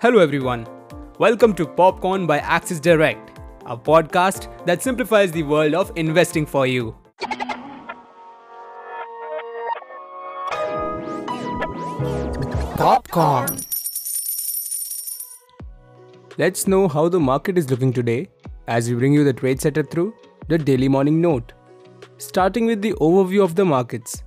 Hello, everyone. Welcome to Popcorn by Axis Direct, a podcast that simplifies the world of investing for you. Popcorn. Let's know how the market is looking today as we bring you the trade setup through the daily morning note. Starting with the overview of the markets.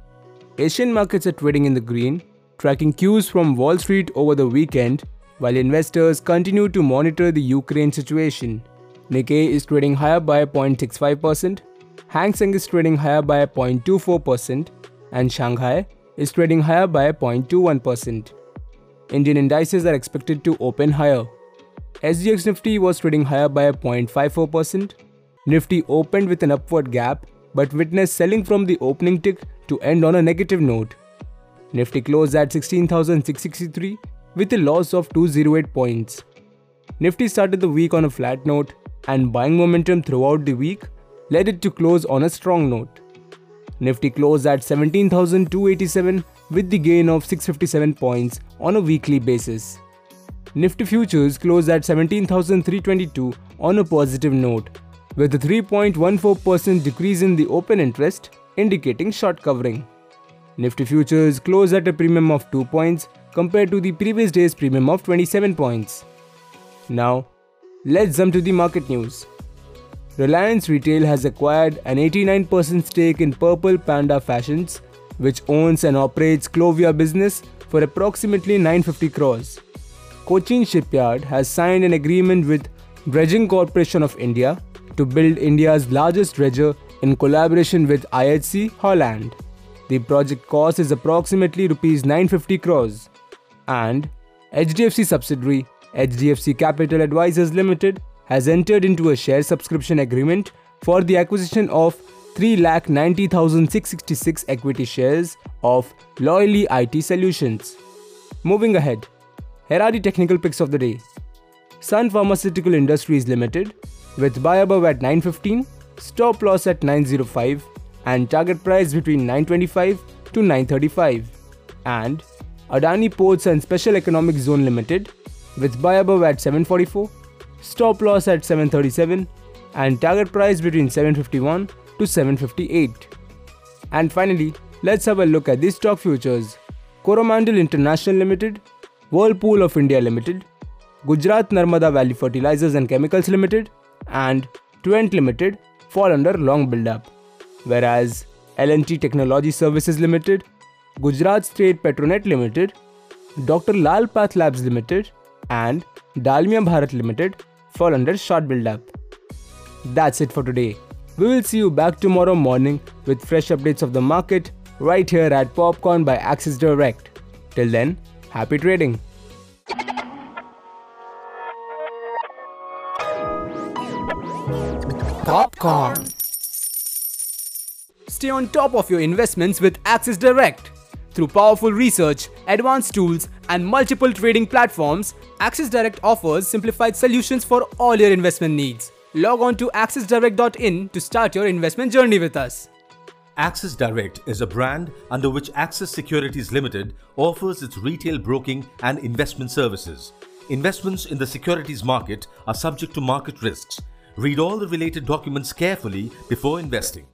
Asian markets are trading in the green, tracking cues from Wall Street over the weekend, while investors continue to monitor the Ukraine situation. Nikkei is trading higher by 0.65%, Hang Seng is trading higher by 0.24%, and Shanghai is trading higher by 0.21%. Indian indices are expected to open higher. SGX Nifty was trading higher by 0.54%. Nifty opened with an upward gap but witnessed selling from the opening tick to end on a negative note. Nifty closed at 16,663 with a loss of 208 points. Nifty started the week on a flat note and buying momentum throughout the week led it to close on a strong note. Nifty closed at 17,287 with the gain of 657 points on a weekly basis. Nifty futures closed at 17,322 on a positive note, with a 3.14% decrease in the open interest indicating short covering. Nifty futures closed at a premium of 2 points compared to the previous day's premium of 27 points. Now, let's jump to the market news. Reliance Retail has acquired an 89% stake in Purple Panda Fashions, which owns and operates Clovia business for approximately 950 crores. Cochin Shipyard has signed an agreement with Dredging Corporation of India to build India's largest dredger in collaboration with IHC Holland. The project cost is approximately rupees 950 crores. And HDFC subsidiary HDFC Capital Advisors Limited has entered into a share subscription agreement for the acquisition of 3,90,666 equity shares of Loyalie IT Solutions. Moving ahead, here are the technical picks of the day. Sun Pharmaceutical Industries Limited with buy above at 915, stop loss at 905 and target price between 925 to 935 and Adani Ports and Special Economic Zone Limited with buy above at 744, stop loss at 737 and target price between 751 to 758. And finally, let's have a look at these stock futures. Coromandel International Limited, Whirlpool of India Limited, Gujarat Narmada Valley Fertilizers and Chemicals Limited, and Trent Limited fall under long build-up, whereas L&T Technology Services Limited, Gujarat State Petronet Limited, Dr. Lal Path Labs Limited, and Dalmia Bharat Limited fall under short build-up. That's it for today. We will see you back tomorrow morning with fresh updates of the market right here at Popcorn by Axis Direct. Till then, happy trading. Popcorn. Stay on top of your investments with Axis Direct. Through powerful research, advanced tools, and multiple trading platforms, Axis Direct offers simplified solutions for all your investment needs. Log on to axisdirect.in to start your investment journey with us. Axis Direct is a brand under which Axis Securities Limited offers its retail broking and investment services. Investments in the securities market are subject to market risks. Read all the related documents carefully before investing.